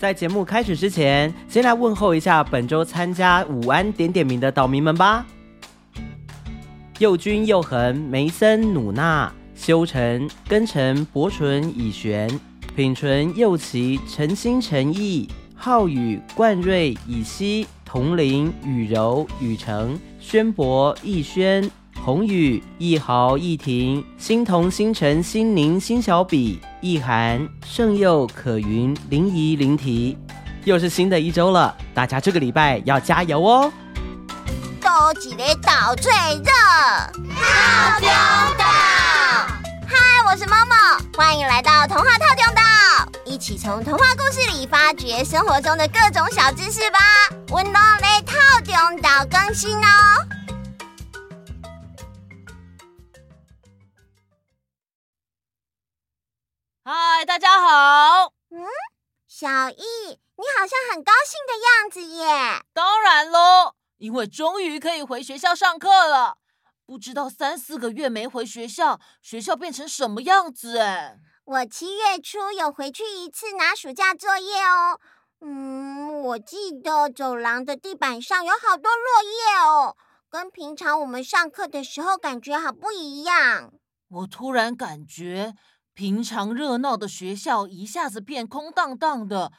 在节目开始之前，先来问候一下本周参加午安点点名的岛民们吧。佑君、佑恒、梅森、努娜、修成、根成、博纯、以璇、品纯、佑琪、诚心、诚意、浩宇、冠瑞、以西、童林、雨柔、雨成、轩博、逸轩。红宇、易豪、易婷、欣桐、星辰、心宁、辛小比、易涵、盛佑、可云、林怡、林提，又是新的一周了，大家这个礼拜要加油哦！高级的岛最热，套中岛。嗨，我是 Momo，欢迎来到童话套中岛，一起从童话故事里发掘生活中的各种小知识吧。温柔的套中岛更新哦。很高兴的样子耶。当然喽，因为终于可以回学校上课了。不知道三四个月没回学校，学校变成什么样子哎。我七月初有回去一次拿暑假作业哦。嗯，我记得走廊的地板上有好多落叶哦，跟平常我们上课的时候感觉好不一样。我突然感觉。平常热闹的学校一下子变空荡荡的，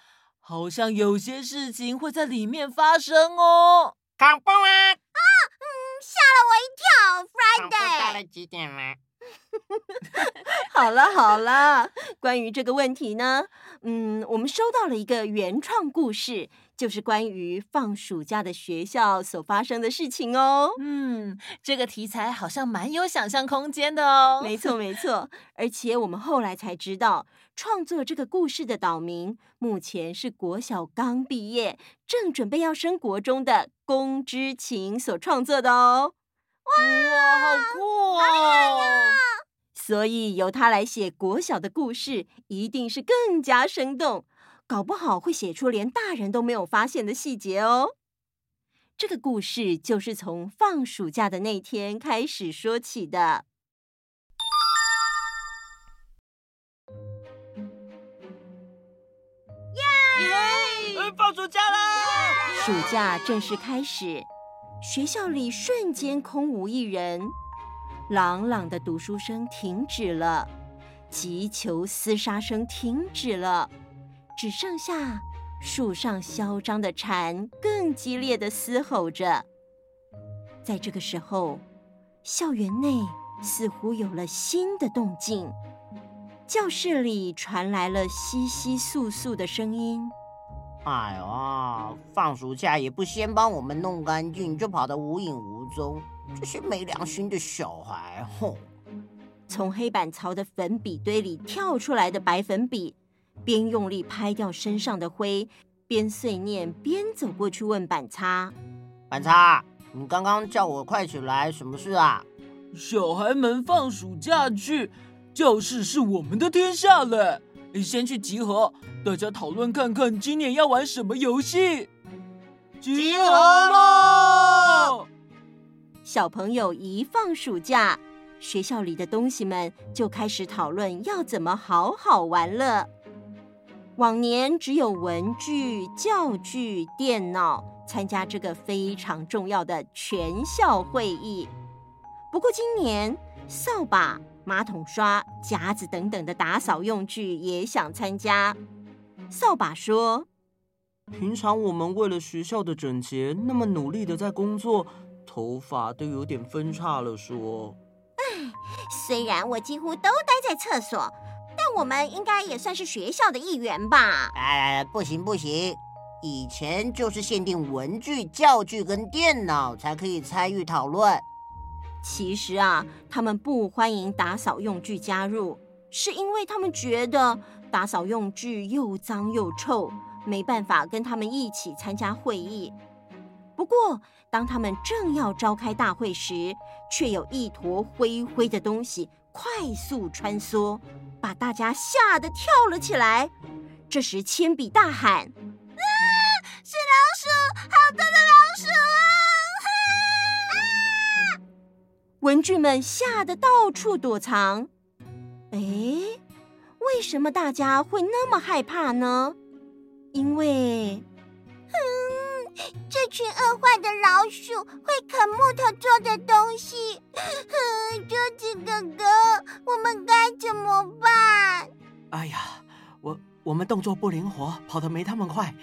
好像有些事情会在里面发生哦。恐怖啊！啊，嗯，吓了我一跳。Friday，到了几点了？好了好了，关于这个问题呢，嗯，我们收到了一个原创故事。就是关于放暑假的学校所发生的事情哦。嗯，这个题材好像蛮有想象空间的哦。没错，没错。而且我们后来才知道，创作这个故事的岛民目前是国小刚毕业，正准备要升国中的龚之晴所创作的哦。哇，哇好酷哦！所以由他来写国小的故事，一定是更加生动。搞不好会写出连大人都没有发现的细节哦。这个故事就是从放暑假的那天开始说起的。耶！放暑假啦！暑假正式开始，学校里瞬间空无一人，朗朗的读书声停止了，急球厮杀声停止了。只剩下树上嚣张的蝉更激烈的嘶吼着。在这个时候，校园内似乎有了新的动静，教室里传来了窸窸窣窣的声音。哎呀，放暑假也不先帮我们弄干净，就跑得无影无踪，这些没良心的小孩！吼！从黑板槽的粉笔堆里跳出来的白粉笔。边用力拍掉身上的灰，边碎念边走过去问板擦：“板擦，你刚刚叫我快起来，什么事啊？”小孩们放暑假去，教室是我们的天下了。先去集合，大家讨论看看今年要玩什么游戏。集合了！小朋友一放暑假，学校里的东西们就开始讨论要怎么好好玩了。往年只有文具、教具、电脑参加这个非常重要的全校会议。不过今年，扫把、马桶刷、夹子等等的打扫用具也想参加。扫把说：“平常我们为了学校的整洁，那么努力的在工作，头发都有点分叉了。”说：“唉，虽然我几乎都待在厕所。”但我们应该也算是学校的一员吧？哎，不行不行，以前就是限定文具、教具跟电脑才可以参与讨论。其实啊，他们不欢迎打扫用具加入，是因为他们觉得打扫用具又脏又臭，没办法跟他们一起参加会议。不过，当他们正要召开大会时，却有一坨灰灰的东西快速穿梭。把大家吓得跳了起来。这时，铅笔大喊：“啊，是老鼠！好多的老鼠啊！”啊！文具们吓得到处躲藏。哎，为什么大家会那么害怕呢？因为，嗯，这群饿坏的老鼠会啃木头做的东西。嗯，桌子哥哥，我们该怎么办？哎呀，我我们动作不灵活，跑得没他们快。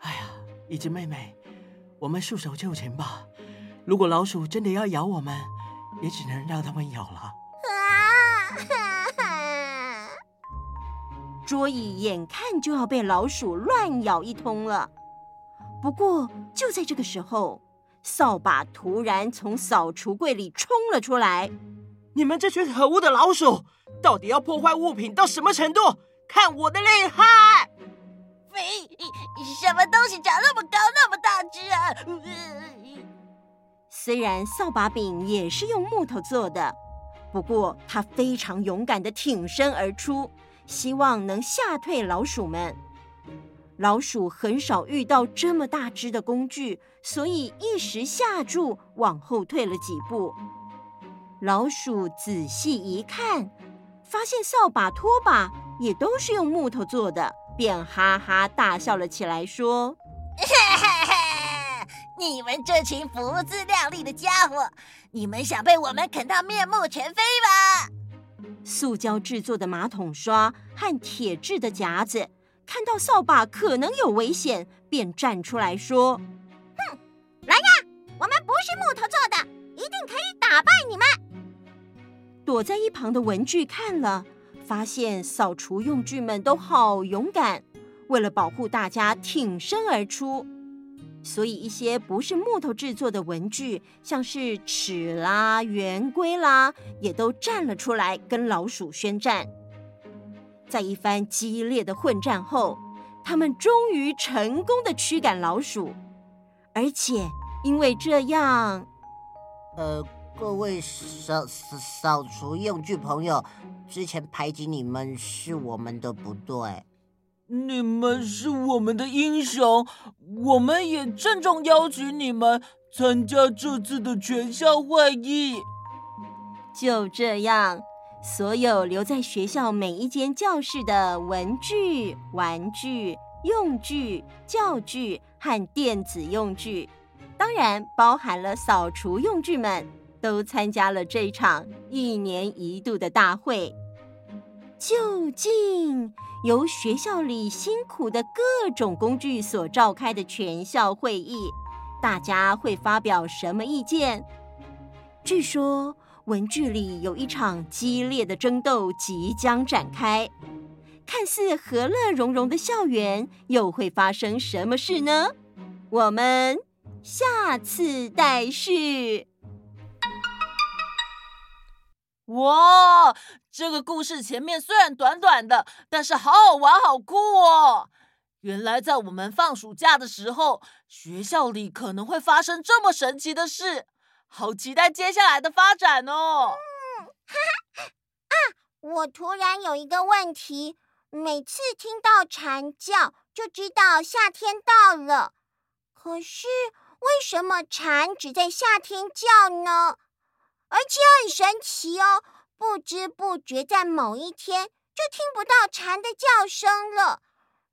哎呀，一只妹妹，我们束手就擒吧。如果老鼠真的要咬我们，也只能让他们咬了。桌椅眼看就要被老鼠乱咬一通了。不过就在这个时候，扫把突然从扫橱柜里冲了出来。你们这群可恶的老鼠，到底要破坏物品到什么程度？看我的厉害！喂，什么东西长那么高那么大只啊？虽然扫把柄也是用木头做的，不过它非常勇敢的挺身而出，希望能吓退老鼠们。老鼠很少遇到这么大只的工具，所以一时吓住，往后退了几步。老鼠仔细一看，发现扫把、拖把也都是用木头做的，便哈哈大笑了起来，说：“ 你们这群不自量力的家伙，你们想被我们啃到面目全非吧？塑胶制作的马桶刷和铁制的夹子，看到扫把可能有危险，便站出来说：“哼，来呀，我们不是木头做的，一定可以打败你们。”躲在一旁的文具看了，发现扫除用具们都好勇敢，为了保护大家，挺身而出。所以，一些不是木头制作的文具，像是尺啦、圆规啦，也都站了出来，跟老鼠宣战。在一番激烈的混战后，他们终于成功的驱赶老鼠，而且因为这样，呃，各位扫扫扫除用具朋友，之前排挤你们是我们的不对。你们是我们的英雄，我们也郑重邀请你们参加这次的全校会议。就这样，所有留在学校每一间教室的文具、玩具、用具、教具和电子用具，当然包含了扫除用具们，都参加了这场一年一度的大会。究竟由学校里辛苦的各种工具所召开的全校会议，大家会发表什么意见？据说文具里有一场激烈的争斗即将展开，看似和乐融融的校园又会发生什么事呢？我们下次待续。哇，这个故事前面虽然短短的，但是好好玩，好酷哦！原来在我们放暑假的时候，学校里可能会发生这么神奇的事，好期待接下来的发展哦！嗯，哈哈，啊，我突然有一个问题，每次听到蝉叫就知道夏天到了，可是为什么蝉只在夏天叫呢？而且很神奇哦，不知不觉在某一天就听不到蝉的叫声了。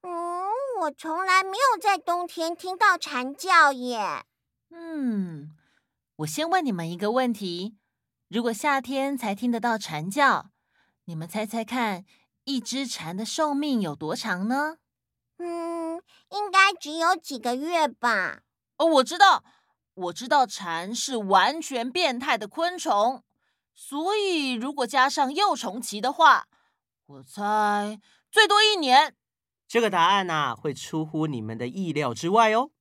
嗯，我从来没有在冬天听到蝉叫耶。嗯，我先问你们一个问题：如果夏天才听得到蝉叫，你们猜猜看，一只蝉的寿命有多长呢？嗯，应该只有几个月吧。哦，我知道。我知道蝉是完全变态的昆虫，所以如果加上幼虫期的话，我猜最多一年。这个答案呢、啊，会出乎你们的意料之外哦。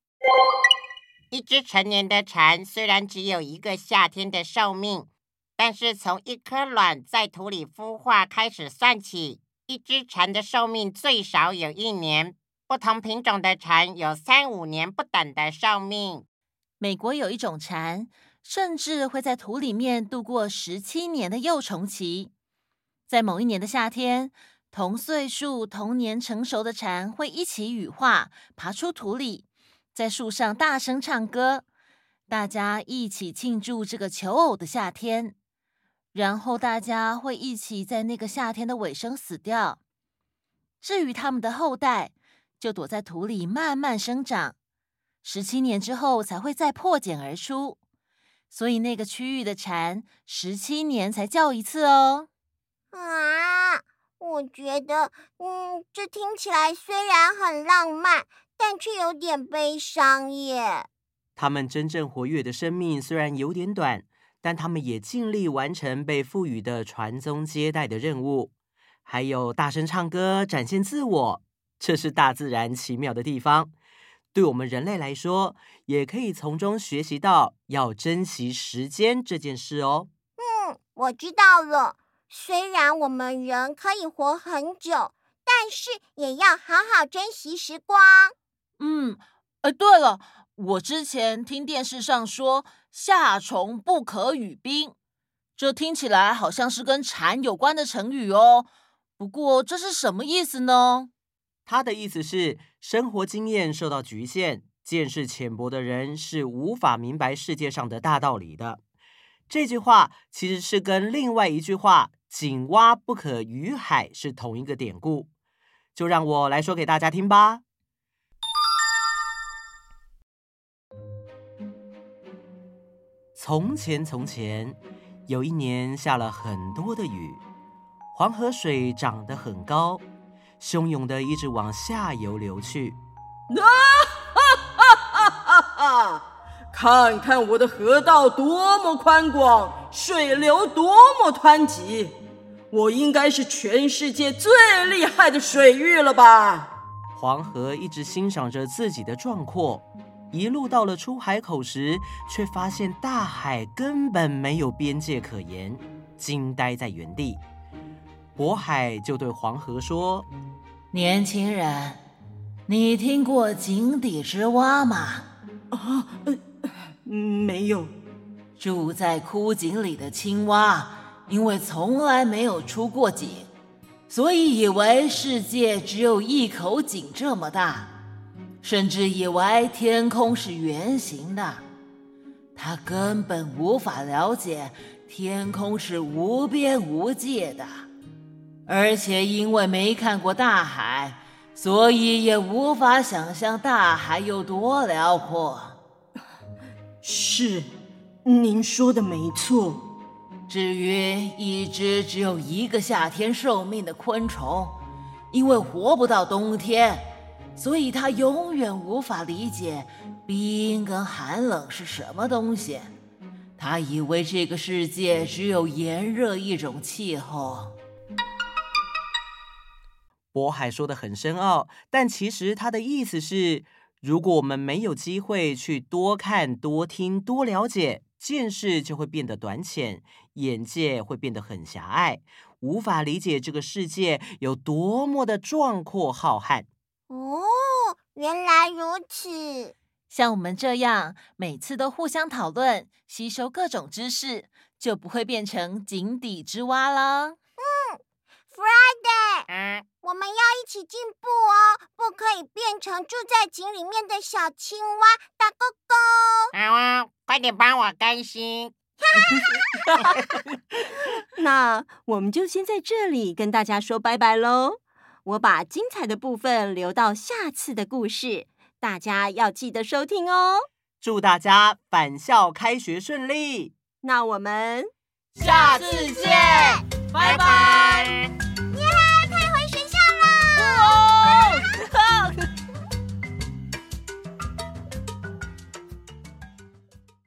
一只成年的蝉虽然只有一个夏天的寿命，但是从一颗卵在土里孵化开始算起，一只蝉的寿命最少有一年。不同品种的蝉有三五年不等的寿命。美国有一种蝉，甚至会在土里面度过十七年的幼虫期。在某一年的夏天，同岁数、同年成熟的蝉会一起羽化，爬出土里，在树上大声唱歌，大家一起庆祝这个求偶的夏天。然后大家会一起在那个夏天的尾声死掉。至于他们的后代，就躲在土里慢慢生长，十七年之后才会再破茧而出。所以那个区域的蝉十七年才叫一次哦。啊，我觉得，嗯，这听起来虽然很浪漫，但却有点悲伤耶。它们真正活跃的生命虽然有点短，但它们也尽力完成被赋予的传宗接代的任务，还有大声唱歌展现自我。这是大自然奇妙的地方，对我们人类来说，也可以从中学习到要珍惜时间这件事哦。嗯，我知道了。虽然我们人可以活很久，但是也要好好珍惜时光。嗯，呃，对了。我之前听电视上说“夏虫不可语冰”，这听起来好像是跟蝉有关的成语哦。不过这是什么意思呢？他的意思是生活经验受到局限，见识浅薄的人是无法明白世界上的大道理的。这句话其实是跟另外一句话“井蛙不可语海”是同一个典故。就让我来说给大家听吧。从前，从前，有一年下了很多的雨，黄河水涨得很高，汹涌的一直往下游流去。啊哈哈哈哈！看看我的河道多么宽广，水流多么湍急，我应该是全世界最厉害的水域了吧？黄河一直欣赏着自己的壮阔。一路到了出海口时，却发现大海根本没有边界可言，惊呆在原地。渤海就对黄河说：“年轻人，你听过井底之蛙吗？”“啊，呃，没有。”“住在枯井里的青蛙，因为从来没有出过井，所以以为世界只有一口井这么大。”甚至以为天空是圆形的，他根本无法了解天空是无边无界的，而且因为没看过大海，所以也无法想象大海有多辽阔。是，您说的没错。至于一只只有一个夏天寿命的昆虫，因为活不到冬天。所以他永远无法理解冰跟寒冷是什么东西。他以为这个世界只有炎热一种气候。渤海说的很深奥，但其实他的意思是：如果我们没有机会去多看、多听、多了解，见识就会变得短浅，眼界会变得很狭隘，无法理解这个世界有多么的壮阔浩瀚。哦，原来如此。像我们这样每次都互相讨论、吸收各种知识，就不会变成井底之蛙了。嗯，Friday，嗯，我们要一起进步哦，不可以变成住在井里面的小青蛙，打勾勾。好啊，快点帮我更新。那我们就先在这里跟大家说拜拜喽。我把精彩的部分留到下次的故事，大家要记得收听哦。祝大家返校开学顺利！那我们下次见，拜拜。